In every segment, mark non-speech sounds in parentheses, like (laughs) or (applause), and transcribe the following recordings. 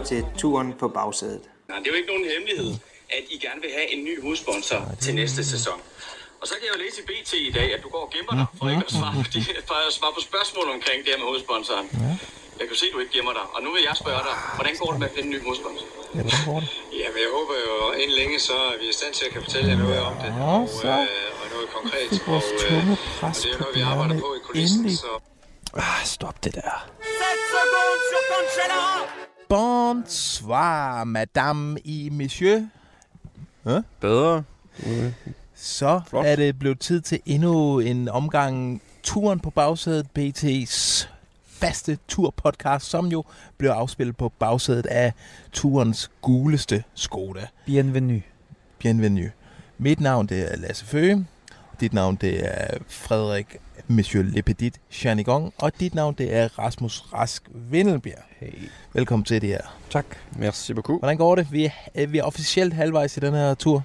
lytter til Turen på bagsædet. Nej, det er jo ikke nogen hemmelighed, at I gerne vil have en ny hovedsponsor til næste sæson. Og så kan jeg jo læse i BT i dag, at du går og gemmer dig for ikke at svare på, de, for at svare på spørgsmål omkring det her med hovedsponsoren. Jeg kan jo se, at du ikke gemmer dig. Og nu vil jeg spørge dig, hvordan går det med at finde en ny hovedsponsor? Ja, hvordan går det? Jamen, jeg håber jo inden længe, så er vi i stand til at kan fortælle jer noget om det. Og, så. øh, og noget konkret. Er og, tunge og pres det er noget, vi arbejder på i kulissen. Så Ah, stop det der. 7 secondes sur Cancellara. Bonsoir, madame i monsieur. Bedre. Så Flot. er det blevet tid til endnu en omgang Turen på bagsædet, BT's faste turpodcast, som jo blev afspillet på bagsædet af turens guleste Skoda. Bienvenue. Bienvenue. Mit navn det er Lasse Føge. Dit navn det er Frederik Monsieur Le Petit Chanigon. Og dit navn det er Rasmus Rask Vindelbjerg. Hey. Velkommen til det her. Tak. Merci beaucoup. Hvordan går det? Vi er, øh, vi er officielt halvvejs i den her tur.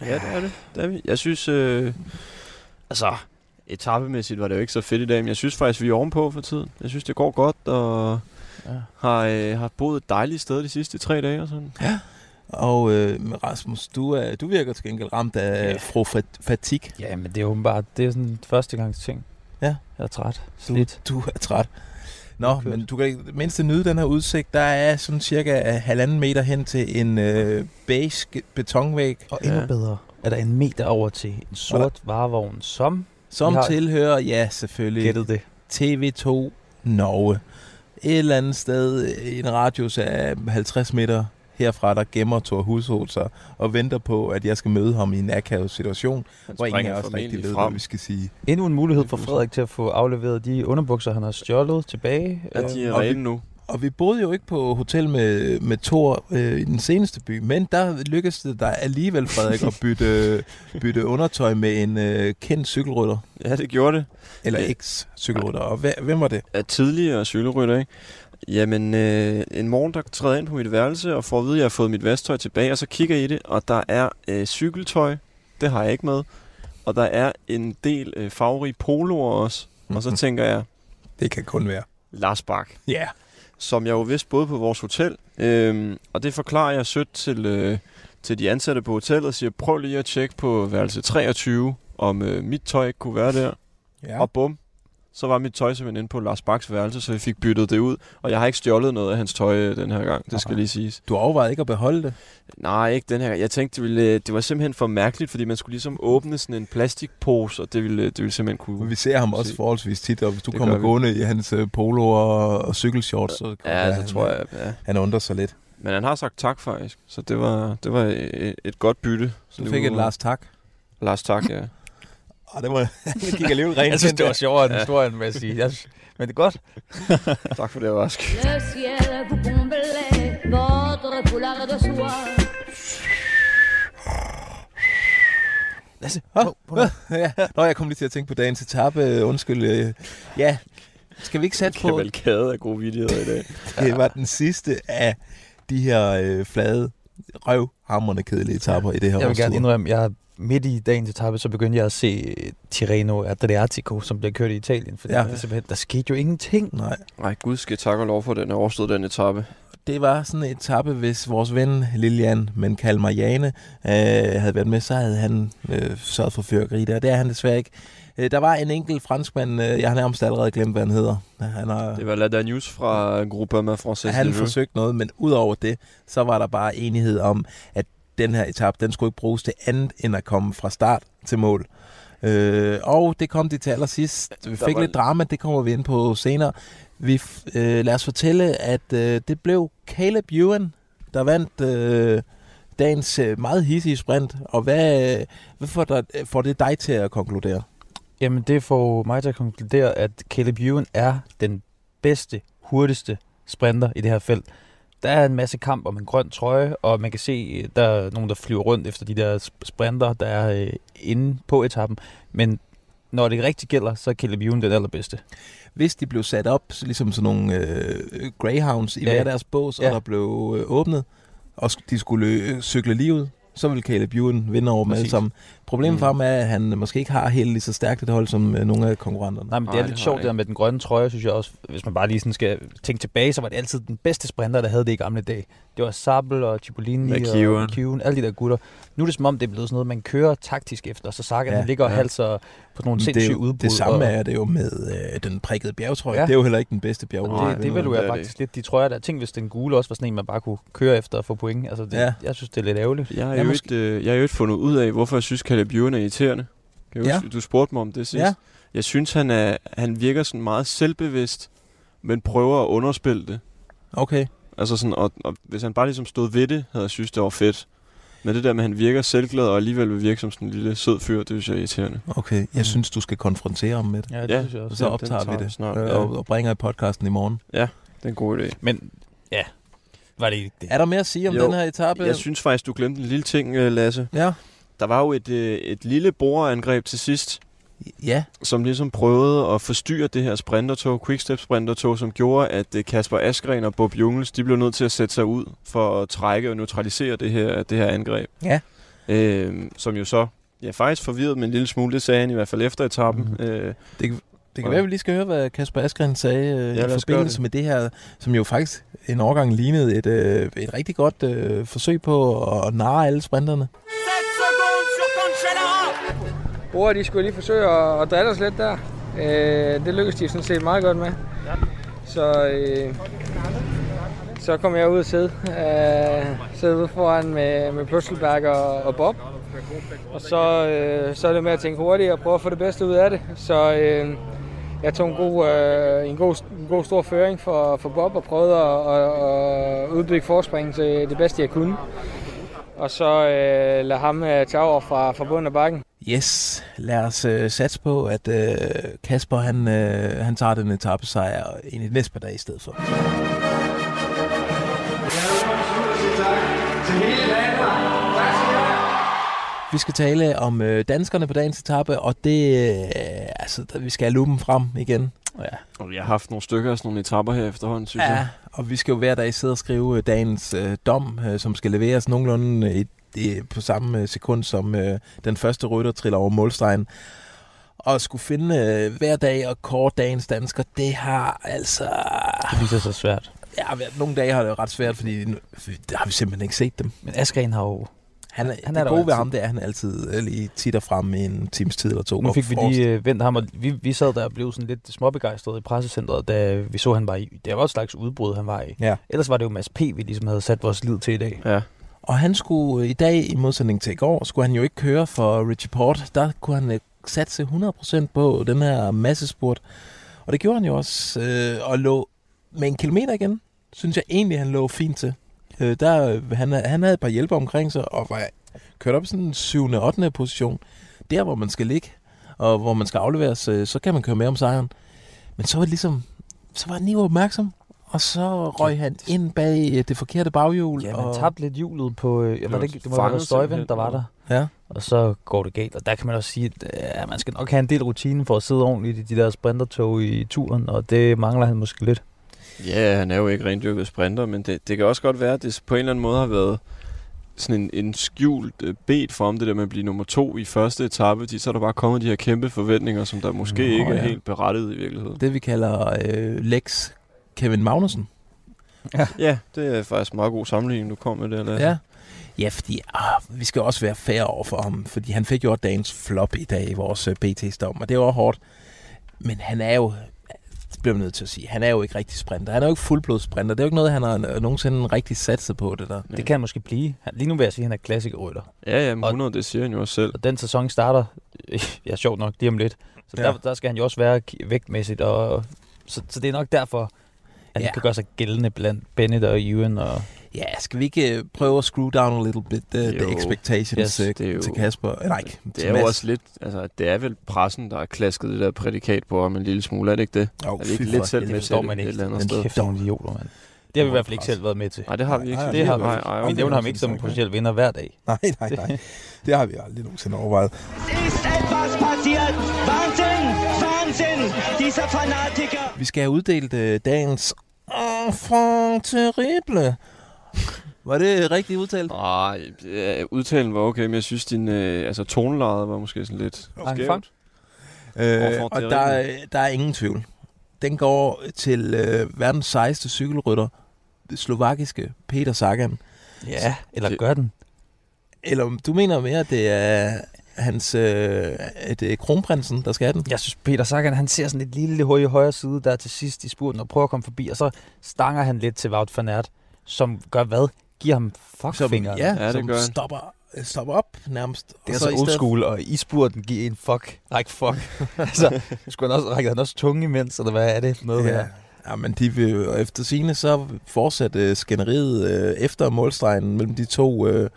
Ja, det er det. det er vi. Jeg synes, øh, altså, etappemæssigt var det jo ikke så fedt i dag, men jeg synes faktisk, vi er ovenpå for tiden. Jeg synes, det går godt, og Ja. har, øh, har boet et dejligt sted de sidste tre dage og sådan. Og øh, Rasmus, du, er, du virker til gengæld ramt af Ja. fru fat- fatig. Ja, men det er åbenbart, det er sådan en førstegangs ting. Ja. Jeg er træt. Du, Slidt. du er træt. Nå, Kørt. men du kan ikke mindst nyde den her udsigt. Der er sådan cirka halvanden meter hen til en øh, beige betonvæg, Og endnu Ja. bedre er der en meter over til en sort varevogn, som som har- tilhører, ja selvfølgelig, gættede det. TV2 Norge. Et eller andet sted i en radius af 50 meter herfra, der gemmer Thor Hushovd sig og venter på, at jeg skal møde ham i en akavet situation, Han hvor ingen af springer os rigtig ved, frem. hvad vi skal sige. Endnu en mulighed for er Frederik til at få afleveret de underbukser, han har stjålet tilbage. Ja, de er rene nu. Og vi boede jo ikke på hotel med, med Thor øh, i den seneste by, men der lykkedes det dig alligevel, Frederik, at bytte, (laughs) bytte undertøj med en øh, kendt cykelrytter, Ja, det gjorde det. eller Ja. eks-cykelrytter. Og hvem var det? Af tidligere cykelrytter, ikke? Jamen, øh, en morgen, der træder ind på mit værelse og får at vide, at jeg har fået mit vasktøj tilbage, og så kigger jeg i det, og der er øh, cykeltøj, det har jeg ikke med, og der er en del øh, farverige poloer også, og så tænker jeg, Det kan kun være. Lars Bak, Ja. Yeah. som jeg jo vidste både på vores hotel, øhm, og det forklarer jeg sødt til, øh, til de ansatte på hotellet, og siger, prøv lige at tjekke på værelse 23, om øh, mit tøj ikke kunne være der, ja. og bum, så var mit tøj simpelthen inde på Lars Baks værelse, så vi fik byttet det ud, og jeg har ikke stjålet noget af hans tøj øh, den her gang, det skal Aha. lige siges. Du overvejede ikke at beholde det? Nej, ikke den her gang. Jeg tænkte, det, ville, øh, det var simpelthen for mærkeligt, fordi man skulle ligesom åbne sådan en plastikpose, og det ville, det ville simpelthen kunne... Men vi ser ham også Se. forholdsvis tit, og hvis du Det kommer gående i hans øh, polo og, og cykelshorts, så, Ja, det han- tror jeg, ja. Han undrer sig lidt. Men han har sagt tak faktisk, så det var, det var et, et godt bytte. Så du fik et Lars tak. Lars tak, ja. Ah, det var, (laughs) det gik alligevel rent. Jeg synes, det var sjovere end historien, vil jeg sige. Jeg, synes- men det er godt. (laughs) tak for det, Rask. Le ciel vous comblait votre foulard de soie. Lasse, hov, (laughs) ja. Nå, jeg kom lige til at tænke på dagens etape. Øh, Undskyld. øh. Ja, skal vi ikke sætte på... Kavalkade af gode vidigheder i dag. Det var den sidste af de her øh, flade, røvhamrende kedelige etapper i det her Jeg vil gerne indrømme, jeg midt i dagens etape, så begyndte jeg at se øh, Tirreno Adriatico, som bliver kørt i Italien. For Ja. det er simpelthen, der skete jo ingenting. Nej, Nej, gud skal tak og lov for, at den er overstået, den etape. det var sådan en etape, hvis vores ven Lilian, men kald mig Jane, øh, havde været med, så havde han øh, sørget for fyrkeri der. Det er han desværre ikke. Øh, der var en enkelt franskmand, øh, jeg har nærmest allerede glemt, hvad han hedder. Han har, Det var La Danus fra Groupama Française. han Niveau. forsøgte noget, men udover det, så var der bare enighed om, at den her etape, den skulle ikke bruges til andet end at komme fra start til mål. Øh, og det kom de til allersidst. Vi fik var- lidt drama, det kommer vi ind på senere. Vi, øh, lad os fortælle, at øh, det blev Caleb Ewan, der vandt øh, dagens øh, meget hissige sprint. Og hvad, øh, hvad får, der, får det dig til at konkludere? Jamen, det får mig til at konkludere, at Caleb Ewan er den bedste, hurtigste sprinter i det her felt. Der er en masse kamp om en grøn trøje, og man kan se, der er nogen, der flyver rundt efter de der sp- sprinter, der er øh, inde på etappen. Men når det rigtig gælder, så er Caleb Ewan den allerbedste. Hvis de blev sat op, så ligesom sådan nogle øh, greyhounds i Ja. hver deres bås, Ja. og der blev øh, åbnet, og de skulle øh, cykle lige ud, så vil Caleb Ewan vinde over dem alle Præcis. sammen. Problemet Mm. for ham er, at han måske ikke har helt lige så stærkt et hold som øh, nogle af konkurrenterne. Nej, men det er Nej, lidt det sjovt det der med den grønne trøje, synes jeg også. Hvis man bare lige sådan skal tænke tilbage, så var det altid den bedste sprinter, der havde det i gamle dage. Det var Sabel og Cipollini McEwen. og McEwen, alle de der gutter. Nu er det som om, det er blevet sådan noget, man kører taktisk efter. Så Sagan, Ja, ligger og ja. halser på nogle det, er sindssyge jo, udbrud. det samme og, er det jo med øh, den prikkede bjergetrøje. Ja. Det er jo heller ikke den bedste bjergetrøje. Nej, det, det det vil du er jeg det faktisk lidt. De trøjer der. Tænk, hvis den gule også var sådan en, man bare kunne køre efter og få point. Altså, det, Ja. Jeg synes, det er lidt ærgerligt. Jeg har jo måske- ikke, øh, jeg har jo ikke fundet ud af, hvorfor jeg synes, Caleb Ewan er irriterende. Kan ja. du spurgte mig om det sidst. Ja. Jeg synes, han, er, han virker sådan meget selvbevidst, men prøver at underspille det. Okay. Altså sådan, og, og hvis han bare ligesom stod ved det, havde jeg synes, det var fedt. Men det der med, at han virker selvglad og alligevel vil virke som sådan en lille sød fyr, det synes jeg er irriterende. Okay, jeg synes, du skal konfrontere ham med det. Ja, det Ja. synes jeg Og også. så den optager tager vi det snart, øh, ja. og, og bringer i podcasten i morgen. Det er en god idé. Men ja, var det ikke det? Er der mere at sige om Jo, den her etape? Jeg synes faktisk, du glemte en lille ting, øh, Lasse. Ja. Der var jo et, øh, et lille boreangreb til sidst, Ja, som ligesom prøvede at forstyrre det her sprintertog, quickstep sprintertog, som gjorde, at øh, Kasper Askren og Bob Jungels, de blev nødt til at sætte sig ud for at trække og neutralisere det her, det her angreb. Ja. Øh, som jo så, ja faktisk forvirret med en lille smule, det sagde han i hvert fald efter etappen. Mm. Øh, det kan Ja. være, at vi lige skal høre, hvad Kasper Askren sagde øh, Ja, i forbindelse det. med det her, som jo faktisk en årgang lignede et, øh, et rigtig godt øh, forsøg på at narre alle sprinterne. Bror, de skulle lige forsøge at, at drille os lidt der. Øh, det lykkedes de sådan set meget godt med. Så, øh, så kom jeg ud og sidde. Øh, sidde ude foran med, med Pøsselberg og, og Bob. Og så, øh, så er det med at tænke hurtigt og prøve at få det bedste ud af det. Så øh, jeg tog en god, øh, en, god, en god stor føring for, for Bob og prøvede at, at, at udbygge forspring til det bedste jeg kunne. Og så øh, lade ham øh, tage over fra, fra bunden af bakken. Yes, lad os øh, satse på, at øh, Kasper han, øh, han tager den etape sejr i næste par dage i stedet for. Vi skal tale om øh, danskerne på dagens etape, og det, øh, altså, vi skal have lupen frem igen. Ja. og jeg har haft nogle stykker af sådan nogle etapper her efterhånden, synes Ja, jeg. og vi skal jo hver dag sidde og skrive øh, dagens øh, dom, øh, som skal leveres nogenlunde i, i, på samme øh, sekund, som øh, den første rytter triller over målstregen. Og at skulle finde øh, hver dag og kort dagens dansker, det har altså... Det viser sig svært. Ja, nogle dage har det jo ret svært, fordi der har vi simpelthen ikke set dem. Men Askren har jo... Han, er, Han han er det gode ved ham, det er, han altid øh, lige titter frem i en times tid eller to. Nu og fik vi forrest. lige øh, vendt ham, og vi, vi sad der og blev sådan lidt småbegejstrede i pressecentret, da vi så, han var i. Det var et slags udbrud, han var i. Ja. Ellers var det jo Mads P., vi ligesom havde sat vores lid til i dag. Ja. Og han skulle øh, i dag, i modsætning til i går, skulle han jo ikke køre for Richie Port. Der kunne han øh, satse 100% på den her massespurt. Og det gjorde han jo også, øh, og lå med en kilometer igen, synes jeg egentlig, han lå fint til. Øh, der, øh, han, han havde et par hjælper omkring sig, og var kørt op i sådan en 7. og 8. position. Der, hvor man skal ligge, og hvor man skal afleveres, øh, så kan man køre med om sejren. Men så var det ligesom, så var han lige opmærksom, og så røg han ind bag øh, det forkerte baghjul. Ja, man og... tabte lidt hjulet på... Øh, var var det, det må været Støjvind, der var der. Ja. Og så går det galt, og der kan man også sige, at øh, man skal nok have en del rutine for at sidde ordentligt i de der sprintertog i turen, og det mangler han måske lidt. Ja, han er jo ikke rendyrket sprinter, men det, det kan også godt være, at det på en eller anden måde har været sådan en, en skjult øh, bed for om det der med at blive nummer to i første etape, fordi så er der bare kommet de her kæmpe forventninger, som der måske Nå, ikke er ja. helt berettiget i virkeligheden. det vi kalder øh, Lex Kevin Magnussen. Ja, det er faktisk en meget god sammenligning, du kom med der, Lasse. Ja. Ja, fordi ah, vi skal også være fair over for ham, fordi han fik jo dagens flop i dag i vores uh, BT-stom, og det var hårdt. Men han er jo, det bliver man nødt til at sige, han er jo ikke rigtig sprinter. Han er jo ikke fuldblods sprinter. Det er jo ikke noget, han har øh, nogensinde rigtig satset på, det der. Ja. Det kan han måske blive. Lige nu vil jeg sige, at han er klassikerrytter. Ja, ja, men 100, det siger han jo også selv. Og den sæson starter, (laughs) ja, sjovt nok, lige om lidt. Så Ja. ja. der, der skal han jo også være vægtmæssigt, og så, så det er nok derfor, at Ja. han kan gøre sig gældende blandt Bennett og Ewan. Og, Ja, skal vi ikke øh, prøve at screw down a little bit uh, the Jo. expectations Yes, yes, det er jo- til Kasper? Øh, Nej, ikke. Det er jo også lidt, altså det er vel pressen, der har klasket det der prædikat på ham en lille smule, er det ikke det? Jo, er vi ikke lidt selv med Det til det man et ikke. eller andet sted? kæft, nogle idioter, mand. Det har vi i hvert fald ikke selv været med til. Nej, det har vi ikke. Nej, Det har vi Nej, Vi nævner ham ikke som en potentiel vinder hver dag. Nej, nej, nej. Det har vi aldrig nogensinde overvejet. passiert. Wahnsinn, Wahnsinn, dieser Fanatiker. Vi skal have uddelt øh, dagens enfant terrible. Var det rigtigt udtalt? Nej, ja, udtalen var okay, men jeg synes, din øh, altså, toneleje var måske sådan lidt Enfant? skævt. Øh, og der, er- der er ingen tvivl. Den går til øh, verdens sejeste cykelrytter, det slovakiske Peter Sagan. Ja, eller Det- gør den. Eller om du mener mere, at det er hans, øh, det kronprinsen, der skal have den? Jeg synes, Peter Sagan, han ser sådan et lille hul i højre side der til sidst i spurten og prøver at komme forbi, og så stanger han lidt til Wout van Aert, som gør hvad? Giver ham Som, fuckfingeren. ja, Ja, det som gør han. stopper, stopper op nærmest. Det er Og så old school, og i spurten giver en fuck. Ræk fuck. (laughs) altså, skulle han også, rækker han også tunge imens, eller hvad er det for noget Ja. her? Ja, men de vil jo efter sine så fortsætte skænderiet øh, efter målstregen mellem de to, øh,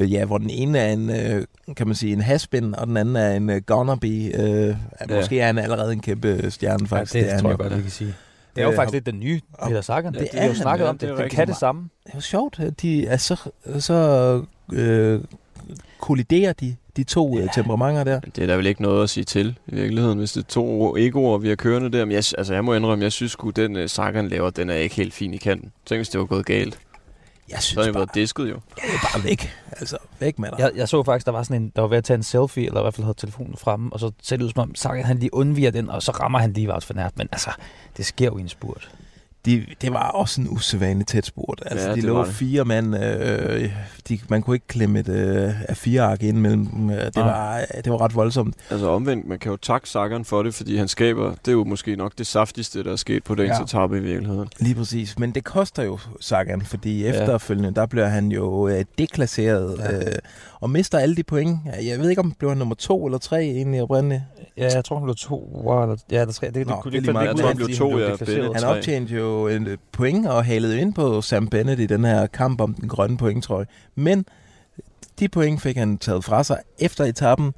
øh, ja, hvor den ene er en, øh, kan man sige, en haspin, og den anden er en øh, gunnerby. Øh, ja. Måske er han allerede en kæmpe stjerne, faktisk. Ja, det, er det tror jeg godt, vi kan sige. Det er jo Øh, faktisk lidt den nye Peter Sagan. det Det, er vi har snakket ja, om det det. Kan det samme. Det er jo sjovt, at de er så, så øh, kolliderer de, de to ja. temperamenter der. Det er der vel ikke noget at sige til i virkeligheden, hvis det er to egoer, vi har kørende der. Men jeg, altså, jeg må indrømme, jeg synes sgu, den uh, Sagan laver, den er ikke helt fin i kanten. Tænk, hvis det var gået galt. Jeg Så synes det bare, været disket jo. ja, bare væk. Altså, væk med dig. Jeg, jeg så faktisk, der var sådan en, der var ved at tage en selfie, eller i hvert fald havde telefonen fremme, og så ser det ud som om, Sagan han lige undviger den, og så rammer han lige Wout van Aert. Men altså, det sker jo i en spurt. De, det var også en usædvanligt tæt spurt. Altså, Ja, de det lå det. fire mand. Øh, de, man kunne ikke klemme et øh, af fire ark ind mellem dem. Øh, Det, Nej. var, det var ret voldsomt. Altså omvendt, man kan jo takke Sagan for det, fordi han skaber, det er jo måske nok det saftigste, der er sket på dagens Ja. etape i virkeligheden. Lige præcis. Men det koster jo Sagan, fordi efterfølgende, der bliver han jo øh, deklasseret Ja. øh, og mister alle de point. Jeg ved ikke, om blev han nummer to eller tre egentlig oprindeligt. Ja, jeg tror, han blev to, wow, eller, ja, eller tre. Det, Nå, det, kunne det meget. finde Jeg tror, han blev to, ja, Bennett. Han Tre. optjente jo en øh, point og halede ind på Sam Bennett i den her kamp om den grønne pointtrøje. Men de point fik han taget fra sig efter etappen.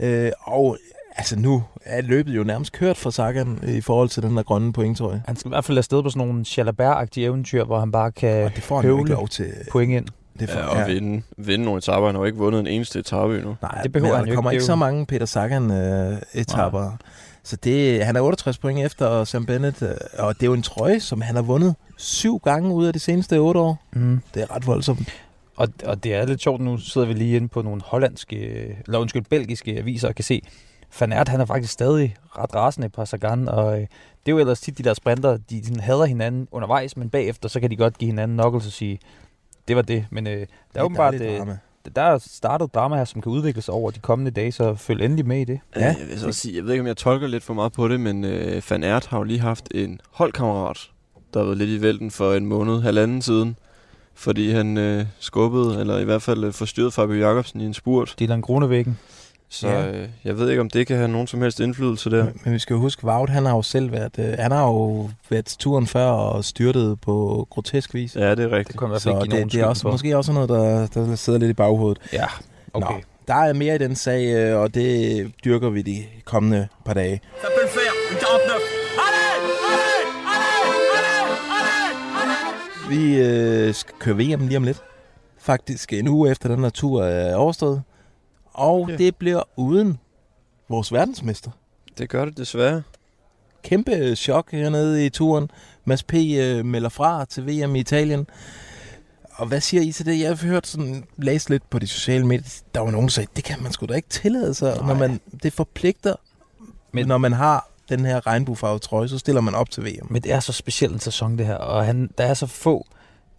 Øh, og altså nu er løbet jo nærmest kørt for Sagan i forhold til den der grønne pointtrøje. Han skal i hvert fald afsted på sådan nogle Jalabert-agtige eventyr, hvor han bare kan Og det får han jo ikke lov til. point ind. Det får, Ja, og vinde, vinde nogle etaper. Han har jo ikke vundet en eneste etape endnu. Nej, Det behøver men han der jo kommer ikke. ikke Det er så mange Peter Sagan-etapper. Så det, han er 68 point efter Sam Bennett, øh, og det er jo en trøje, som han har vundet syv gange ud af de seneste otte år. Mm. Det er ret voldsomt. Og, og det er lidt sjovt, nu sidder vi lige inde på nogle hollandske, eller undskyld, belgiske aviser og kan se, Van Aert, han er faktisk stadig ret rasende på Sagan, og øh, det er jo ellers tit de der sprinter, de sådan hader hinanden undervejs, men bagefter, så kan de godt give hinanden knuckles og sige, det var det. Men øh, der er åbenbart, øh. Der er startet drama her, som kan udvikle sig over de kommende dage, så følg endelig med i det. Ja, jeg, vil så sige, jeg ved ikke, om jeg tolker lidt for meget på det, men øh, Van Aert har jo lige haft en holdkammerat, der har været lidt i vælten for en måned, halvanden siden, fordi han øh, skubbede, eller i hvert fald øh, forstyrrede Fabio Jacobsen i en spurt. Dylan Grunevæggen. Så Ja. øh, jeg ved ikke, om det kan have nogen som helst indflydelse der. Men vi skal jo huske, Wout, han har jo selv været, øh, han har jo været til turen før og styrtet på grotesk vis. Ja, det er Det rigtigt. hvert fald Så nogen det, det er også, for. måske også noget, der, der sidder lidt i baghovedet. Ja, okay. Nå, der er mere i den sag, øh, og det dyrker vi de kommende par dage. Ça peut le faire, une 49. Allez Allez Allez Allez Allez Allez Vi øh, skal køre VM lige om lidt. Faktisk en uge efter den her tur er overstået. Og Ja. det bliver uden vores verdensmester. Det gør det desværre. Kæmpe chok hernede i turen. Mads P. Øh, melder fra til VM i Italien. Og hvad siger I til det? Jeg har hørt sådan, læst lidt på de sociale medier. Der var nogen, der sagde, det kan man sgu da ikke tillade sig. Når man, det forpligter, Men- når man har den her regnbuefarvede trøje, så stiller man op til VM. Men det er så specielt en sæson, det her. Og han, der er så få...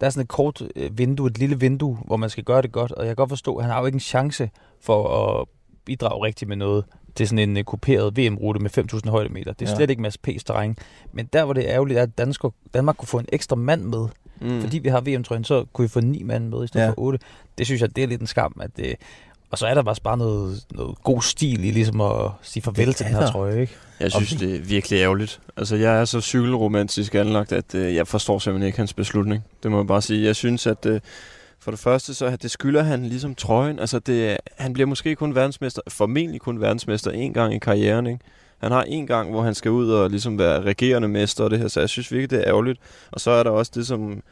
Der er sådan et kort øh, vindue, et lille vindue, hvor man skal gøre det godt. Og jeg kan godt forstå, at han har jo ikke en chance for at bidrage rigtigt med noget til sådan en uh, kuperet VM-rute med 5.000 højdemeter. Det er Ja. slet ikke Mads P's terræn. Men der, hvor det er ærgerligt, er, at Danmark, Danmark kunne få en ekstra mand med. Mm. Fordi vi har VM-trøjen, så kunne vi få ni mand med i stedet Ja. for otte. Det synes jeg, det er lidt en skam. At, øh, Og så er der bare bare noget, noget god stil i ligesom at sige farvel Det til den her der. trøje, ikke? Jeg synes, Og- det er virkelig ærgerligt. Altså, jeg er så cykelromantisk anlagt, at øh, jeg forstår simpelthen ikke hans beslutning. Det må jeg bare sige. Jeg synes, at øh, for det første, så det skylder han ligesom trøjen. Altså, det, han bliver måske kun verdensmester, formentlig kun verdensmester en gang i karrieren, ikke? Han har en gang, hvor han skal ud og ligesom være regerende mester og det her, så jeg synes virkelig, det er ærgerligt. Og så er der også det, som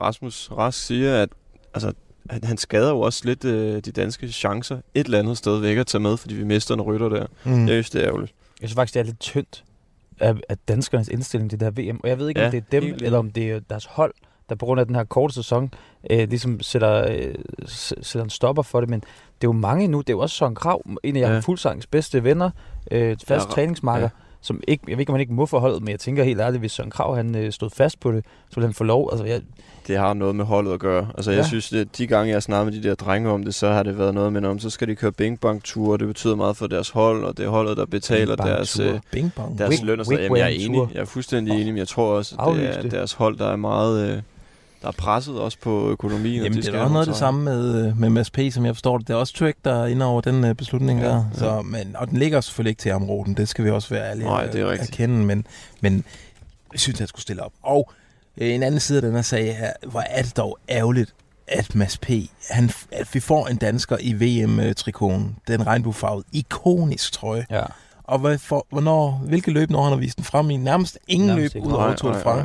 Rasmus Rask siger, at altså, han, han skader jo også lidt øh, de danske chancer et eller andet sted væk at tage med, fordi vi mister en rytter der. Mm. Jeg synes, det er ærgerligt. Jeg synes faktisk, det er lidt tyndt af, af danskernes indstilling til det her VM. Og jeg ved ikke, ja, om det er dem, eller om det er deres hold, der på grund af den her korte sæson, øh, ligesom sætter, øh, sætter en stopper for det. Men det er jo mange nu. Det er jo også Søren Krav, en af ja. Fuldsangs bedste venner, øh, fast Ja, træningsmarker. ja. Som ikke, jeg ved ikke, om han ikke må forholdet, men jeg tænker helt ærligt, hvis Søren Krav han, øh, stod fast på det, så ville han få lov. Altså, jeg, det har noget med holdet at gøre. Altså, jeg Ja. synes, at de gange, jeg har snakket med de der drenge om det, så har det været noget med, om så skal de køre bing bang ture det betyder meget for deres hold, og det er holdet, der betaler deres, øh, Bing deres Wig- løn. Og sådan. Jamen, jeg er enig. Jeg er fuldstændig enig, men jeg tror også, at det er deres hold, der er meget... Øh, der er presset også på økonomien. og Jamen, de det skal er også noget af det samme med, øh, med Mads P., som jeg forstår det. Det er også Trek, der er inde over den uh, beslutning Ja, der. ja. Så, men, og den ligger selvfølgelig ikke til ham, Roden. Det skal vi også være ærlige Nej, at- det er at rigtigt. erkende. Men, men jeg synes, han skulle stille op. Og øh, en anden side af den her sag her, hvor er det dog ærgerligt, at Mads P., han, at vi får en dansker i VM-trikonen, den regnbuefarvede, ikonisk trøje. ja. Og hvad for, hvornår, hvilke løb når han har vist den frem i? Nærmest ingen Nærmest løb ud over Tour de nej, nej.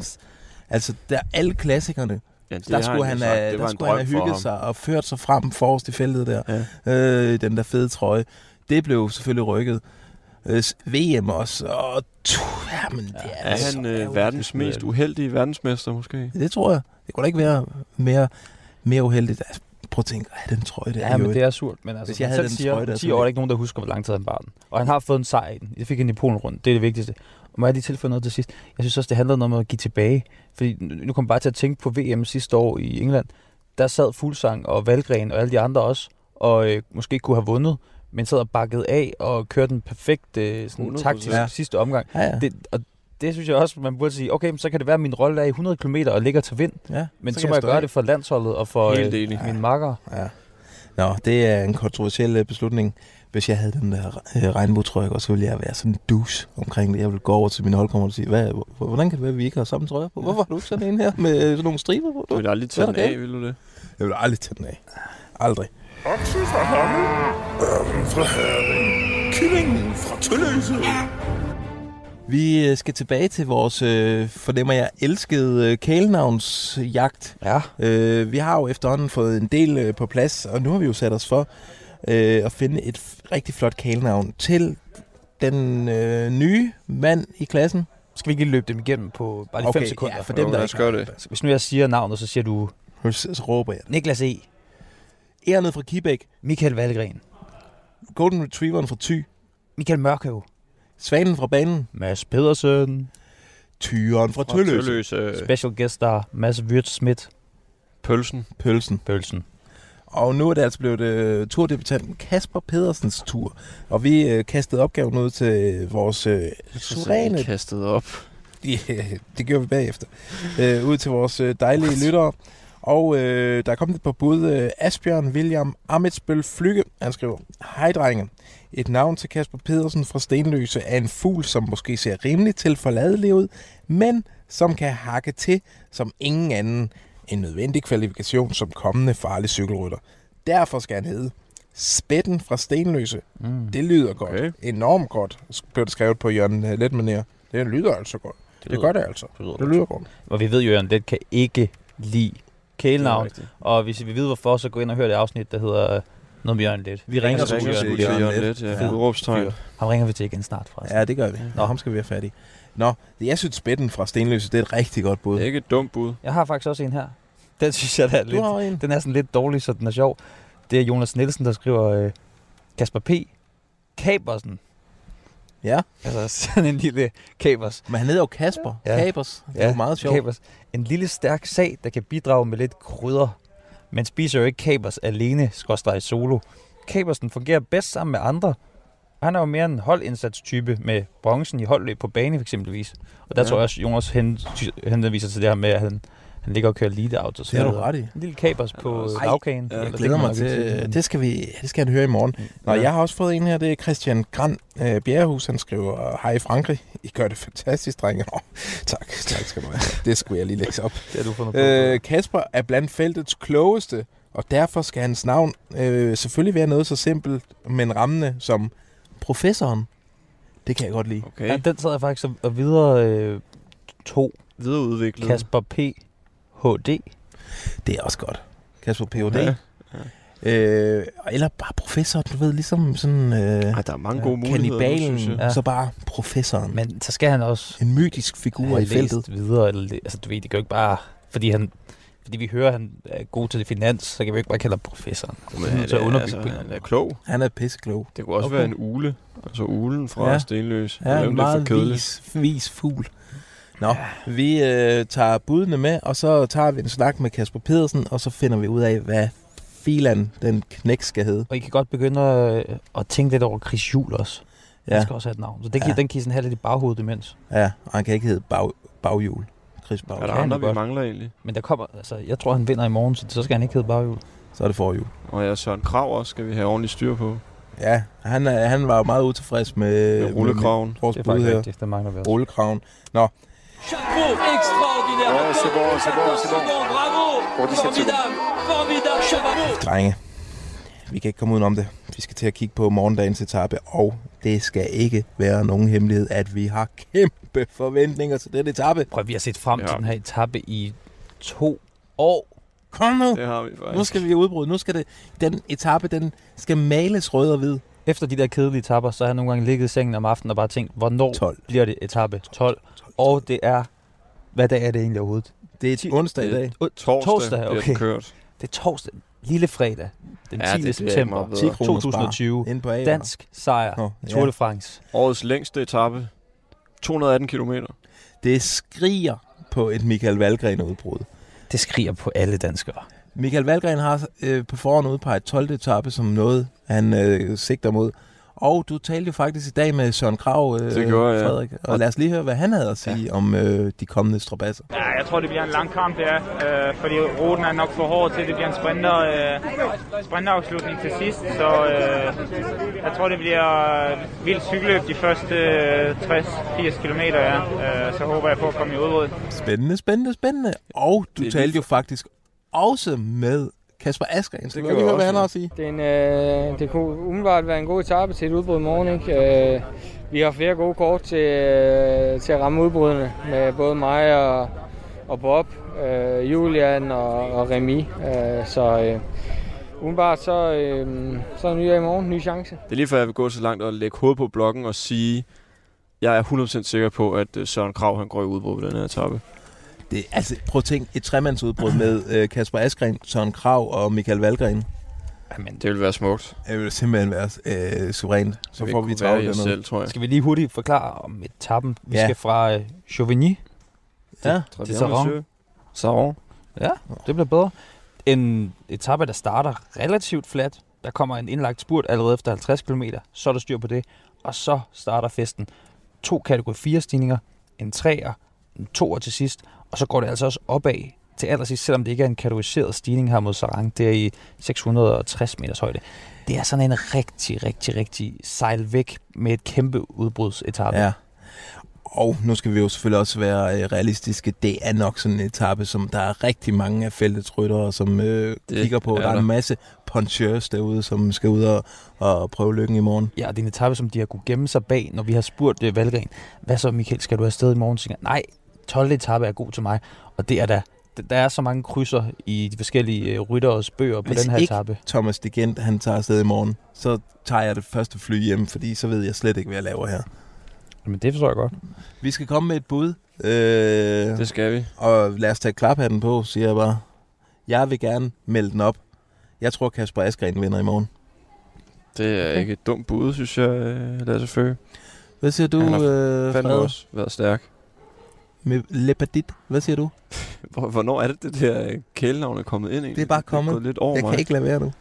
Altså, der alle klassikerne, Ja, det der skulle han, have, Det var der skulle han have hygget sig og ført sig frem forrest i feltet der. Ja. Øh, den der fede trøje. Det blev selvfølgelig rykket. Øh, VM også. Og tu, jamen, det er, Er så han øh, verdens mest uheldige verdensmester, måske? Det tror jeg. Det kunne da ikke være mere, mere uheldigt. Altså, prøv at tænke, den trøje der. Ja, men det er surt. Men altså, Hvis jeg havde den siger, trøje der, 10 så år er der ikke nogen, der husker, hvor lang tid han bar den. Og han har fået en sejr i den. Det fik han i Polen rundt. Det er det vigtigste. Og må jeg lige tilføje noget til sidst? Jeg synes også, det handler noget om at give tilbage. Fordi nu kommer jeg bare til at tænke på VM sidste år i England. Der sad Fuglsang og Valgren og alle de andre også, og øh, måske kunne have vundet, men sad og bakket af og kørte en perfekt øh, sådan 100%. taktisk Ja. sidste omgang. Ja, ja. Det, og det synes jeg også, man burde sige, okay, men så kan det være, at min rolle er i 100 km og ligger til vind. ja, Men så, så må jeg stå gøre af. det for landsholdet og for øh, mine makker. Ja. Nå, det er en kontroversiel øh, beslutning. Hvis jeg havde den der øh, regnbuetrøje, og så ville jeg være sådan en dus omkring det. Jeg ville gå over til min holdkammer og sige, Hvad, hvor- hvordan kan det være, at vi ikke har samme trøje på? Hvorfor har du ikke sådan en her med sådan nogle striber på? Du vil aldrig tage den af, vil du det? Jeg vil aldrig tage den af. Aldrig. Okse fra Hammel, ørnen fra Herning, fra Tølløse. Vi øh, skal tilbage til vores, øh, fornemmer jeg, elskede øh, kælenavnsjagt. Ja. Øh, vi har jo efterhånden fået en del øh, på plads, og nu har vi jo sat os for øh, at finde et rigtig flot kælenavn til den øh, nye mand i klassen. Skal vi ikke lige løbe dem igennem på bare lige 5 sekunder? Ja, for Jo, dem, der lad ikke har det. Hvis nu jeg siger navnet, så siger du Så, så råber jeg. Niklas E. Ernet fra Kibæk, Michael Valgren. Golden Retrieveren fra Thy, Michael Mørkøv. Svanen fra banen, Mads Pedersen. Tyren fra Tølløse, Tølløse. Special guest star Mads Wirtz Schmidt. Pølsen. Pølsen. Bølsen. Og nu er det altså blevet uh, turdebutanten Kasper Pedersens tur. Og vi uh, kastede opgaven ud til vores uh, suveræne kastet op. (laughs) Ja, det gjorde vi bagefter. Øh, ud til vores øh, dejlige lyttere. Og øh, der er kommet et par bud. Øh, Asbjørn William Amitsbøl Flykke, han skriver, Hej drenge. Et navn til Kasper Pedersen fra Stenløse er en fugl, som måske ser rimelig til forladeligt ud, men som kan hakke til som ingen anden en nødvendig kvalifikation som kommende farlig cykelrytter. Derfor skal han hedde Spætten fra Stenløse. Mm. Det lyder godt. Okay. Enormt godt, blev det skrevet på Jørgen øh, Letmanér. Det lyder altså godt. Det, det gør det altså. Det lyder Det lyder godt. Og vi ved jo, at det kan ikke lide kælenavn. Og hvis vi ved hvorfor, så gå ind og hør det afsnit, der hedder noget med Jørgen Lidt. Vi ringer til Jørgen til Jørgen. Let, ja. Ja. Udråbstegn. Ham ringer vi til igen snart, forresten. Ja, det gør vi. Nå, ham skal vi have fat i. Nå, jeg synes Spætten fra Stenløse, det er et rigtig godt bud. Det er ikke et dumt bud. Jeg har faktisk også en her. Den synes jeg, der er Du lidt... har en. Den er sådan lidt dårlig, så den er sjov. Det er Jonas Nielsen, der skriver øh, Kasper P. Kabersen. Ja, Altså (laughs) sådan en lille kabers. men han hedder jo Kasper. Ja. Ja. Kapers. Det er jo meget sjovt. Kabers. En lille stærk sag, der kan bidrage med lidt krydder. Man spiser jo ikke kabers alene, skorstræk solo. Kabersen fungerer bedst sammen med andre. Han er jo mere en holdindsatstype med bronzen i holdløb på bane, for eksempelvis. Og der Ja. tror jeg også, Jonas hen, henviser til det her med, at han, Han ligger og kører lead out og så Det har du ret i. En lille kapers på Ej, lavkagen. Jeg glæder mig til, det skal vi, det skal han høre i morgen. Nå, Ja. jeg har også fået en her, det er Christian Grand øh, Bjerrehus, han skriver, hej Frankrig, I gør det fantastisk, drenge. Oh, tak, tak skal du have. Det skulle jeg lige læse op. Det har du fundet på. Øh, Kasper er blandt feltets klogeste, og derfor skal hans navn øh, selvfølgelig være noget så simpelt, men rammende som professoren. Det kan jeg godt lide. Okay. Ja, den sad jeg faktisk og- videre øh, to. Videreudviklet. Kasper P. HD. Det er også godt. Kasper Ph.D. Ja. Øh, eller bare professor, du ved, ligesom sådan... Øh, Ej, der er mange gode muligheder synes jeg. ja. så bare professoren. Men så skal han også En mytisk figur i feltet. videre. Eller, altså, du ved, det kan jo ikke bare... Fordi, han, fordi vi hører, at han er god til det finans, så kan vi jo ikke bare kalde ham professoren. Men Så er han, er, underbygge altså, han er klog. Han er pisseklog. Det kunne også Okay. være en ule. Altså ulen fra Ja. Stenløs. Ja, Det er en meget vis, vis fugl. Nå, ja. vi øh, tager budene med, og så tager vi en snak med Kasper Pedersen, og så finder vi ud af, hvad filan den knæk skal hedde. Og I kan godt begynde at, at tænke lidt over Chris Juhl også. Ja. Han skal også have et navn. Så det ja. den kan I sådan have lidt i baghovedet imens. Ja, og han kan ikke hedde bag, baghjul. Chris Er Baghjul. der kan andre, vi mangler egentlig? Men der kommer, altså, jeg tror, han vinder i morgen, så så skal han ikke hedde baghjul. Så er det forhjul. Og ja, Søren Krav også skal vi have ordentligt styr på. Ja, han, er, han var jo meget utilfreds med, Med rullekraven. med vores Det er bud faktisk her. rigtigt, det mangler vi også. Rullekraven. Nå, Chapeau extraordinaire. Ouais, c'est bon, c'est bon, c'est bon. Bravo. Pour 17 secondes. Formidable, formidable, chapeau. drenge, vi kan ikke komme udenom det. Vi skal til at kigge på morgendagens etape, og det skal ikke være nogen hemmelighed, at vi har kæmpe forventninger til den etape. Prøv, vi har set frem Ja. til den her etape i to år. Kom nu! Det har vi faktisk. Nu skal vi udbryde. Nu skal det, den etape, den skal males rød og hvid. Efter de der kedelige etapper, så har jeg nogle gange ligget i sengen om aftenen og bare tænkt, hvornår 12. bliver det etape 12? Og det er, hvad dag er det egentlig overhovedet? Det er onsdag i dag. Torsdag, torsdag, okay. den kørt. Det er torsdag. Lille fredag. Den 10. Ja, det bliver september meget bedre. 10 kroner 2020. Ind på A. Dansk sejr. Nå, Tour ja. de France. Årets længste etape. 218 km. Det skriger på et Michael Valgren udbrud. Det skriger på alle danskere. Michael Valgren har øh, på forhånd udpeget 12. etape som noget, han øh, sigter mod. Og du talte jo faktisk i dag med Søren Krav, øh, Det gjorde ja. Frederik. Og lad os lige høre, hvad han havde at sige ja. om øh, de kommende strabasser. Ja, jeg tror, det bliver en lang kamp, det er. Øh, fordi ruten er nok for hård til, at det bliver en sprinter, øh, sprinterafslutning til sidst. Så øh, jeg tror, det bliver vildt cykelløb de første øh, 60-80 km. Ja. Øh, så håber jeg på at komme i udbrud. Spændende, spændende, spændende. Og du Det talte jo faktisk også med Kasper Askren. Så Det vi gjorde lige høre, hvad han har at sige. Det, er en, øh, det kunne umiddelbart være en god etape til et udbrud i morgen. Ikke? Øh, vi har flere gode kort til, øh, til at ramme udbrudene med både mig og, og Bob, øh, Julian og, og Remy. Øh, så øh, umiddelbart så, øh, så er ny i morgen, ny chance. Det er lige før, jeg vil gå så langt og lægge hovedet på blokken og sige, jeg er 100% sikker på, at øh, Søren Krav han går i udbrud på den her etape. Det, altså, prøv at tænke, et tremandsudbrud med øh, Kasper Askren, Søren Krav og Michael Valgren. Jamen, Det vil være smukt. Det vil simpelthen være øh, suverænt. Så vil får vi travlt dernede. selv, tror jeg. Skal vi lige hurtigt forklare om etappen? Vi Ja. skal fra øh, Chauvigny Ja, til Saron. Saron. Ja, det bliver bedre. En etape, der starter relativt fladt. Der kommer en indlagt spurt allerede efter 50 km. Så er der styr på det. Og så starter festen. To kategori 4 stigninger. En 3'er. 2'er til sidst. Og så går det altså også opad til allersidst, selvom det ikke er en kategoriseret stigning her mod Sarang. Det er i 660 meters højde. Det er sådan en rigtig, rigtig, rigtig sejl væk med et kæmpe udbrudsetappe. Ja. Og nu skal vi jo selvfølgelig også være øh, realistiske. Det er nok sådan en etape, som der er rigtig mange af feltets ryttere, som øh, Det kigger på. er Der er der. en masse punchers derude, som skal ud og, og prøve lykken i morgen. Ja, det er en etape, som de har kunne gemme sig bag, når vi har spurgt uh, Valgren, hvad så Michael, skal du afsted i morgen? Så nej, 12. etape er god til mig. Og det er der. Der er så mange krydser i de forskellige uh, rytteres bøger på Hvis den her ikke etape. Thomas Digent, han tager afsted i morgen, så tager jeg det første fly hjem, fordi så ved jeg slet ikke, hvad jeg laver her. Men det forstår jeg godt. Vi skal komme med et bud. Øh, Det skal vi. Og lad os tage klaphatten på, siger jeg bare. Jeg vil gerne melde den op. Jeg tror, Kasper Askren vinder i morgen. Det er ikke et dumt bud, synes jeg, øh, Lasse Føge. Hvad siger du, Han har øh, Fandme også været stærk. Med Lepadit, hvad siger du? Hvor- Hvornår er det, det der øh, kælenavn er kommet ind egentlig? Det er bare kommet. gået lidt over Jeg mig. kan ikke lade være nu.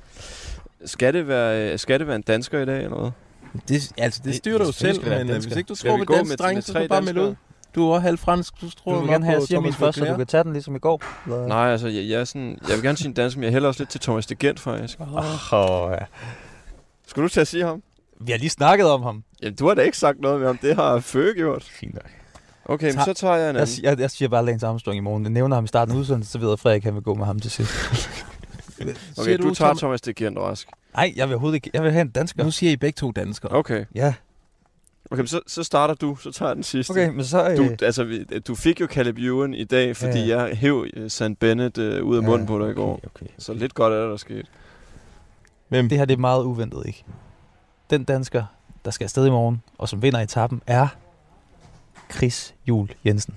Skal det, være, øh, skal det være en dansker i dag, eller hvad? Det, altså, det Det- styrer du jo selv, det men øh, dansker. hvis ikke du Skal tror på gå dansk med- dreng, så skal du bare melde ud. Du er også halv fransk, du tror Du vil gerne have, min først, så du kan tage den ligesom i går. Eller? Nej, altså, jeg, jeg, er sådan, jeg vil gerne sige en dansk, men jeg hælder også lidt til Thomas de Gent, faktisk. Åh, oh, ja. Skulle du til at sige ham? Vi har lige snakket om ham. Jamen, du har da ikke sagt noget med ham. Det har Føge gjort. Fint nok. Okay, men så tager jeg en Jeg, anden. siger- jeg, jeg siger bare Lance Armstrong i morgen. Jeg nævner ham i starten af udsendelsen, så ved jeg, at Frederik han vil gå med ham til sidst. (laughs) Okay, du tager Thomas de Gent, Rask. Nej, jeg vil overhovedet ikke. Jeg vil have en dansker. Nu siger I begge to danskere. Okay. Ja. Okay, men så, så starter du, så tager jeg den sidste. Okay, men så, øh, Du, altså, du fik jo Caleb Ewan i dag, fordi Ja. jeg hæv øh, San Bennett øh, ud af Ja, munden på dig i okay, går. okay. Så lidt godt er der, der skete. Hvem? Det her det er meget uventet, ikke? Den dansker, der skal afsted i morgen, og som vinder etappen, er Chris Jul Jensen.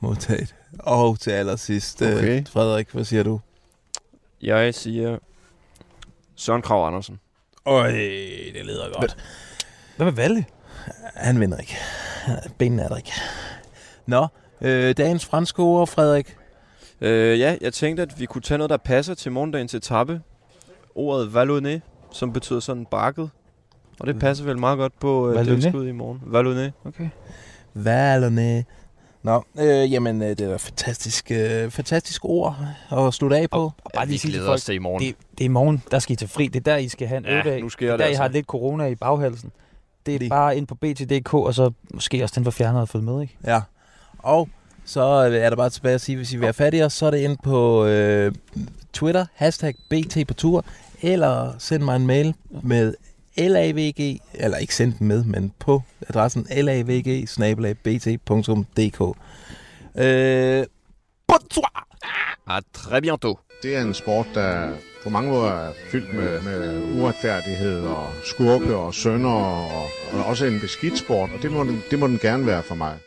Modtaget. Og til allersidst, okay. Okay. øh, Frederik, hvad siger du? Jeg siger Søren Krav Andersen. Øj, det leder godt. Hvad med Valle? Han vinder ikke. Benene er der ikke. Nå, øh, dagens franske ord, Frederik. Øh, ja, jeg tænkte, at vi kunne tage noget, der passer til morgendagens etape. Ordet vallonné, som betyder sådan bakket. Og det passer vel meget godt på øh, det, vi Vallonné? skal ud i morgen. Vallonné. Okay. Valerne. Nå, øh, jamen, øh, det er da fantastisk, øh, fantastisk ord at slutte af på. Og, og bare lige sige til glæder folk, os til i morgen. Det, det er i morgen, der skal I til fri. Det er der, I skal have en Ja, øvedag. nu sker det det der, I altså. har lidt corona i baghalsen. Det er Lige. bare ind på BT.dk, og så måske også den for fjernet og følge med, ikke? Ja, og så er der bare tilbage at sige, hvis I vil have fat i os, så er det ind på øh, Twitter, hashtag BT på tur, eller send mig en mail med LAVG, eller ikke send den med, men på adressen lavg bt.dk. Øh, bonsoir! À très bientôt. Det er en sport, der på mange måder er fyldt med, med uretfærdighed og skurke og sønder, og, og også en beskidt sport, og det må, den, det må den gerne være for mig.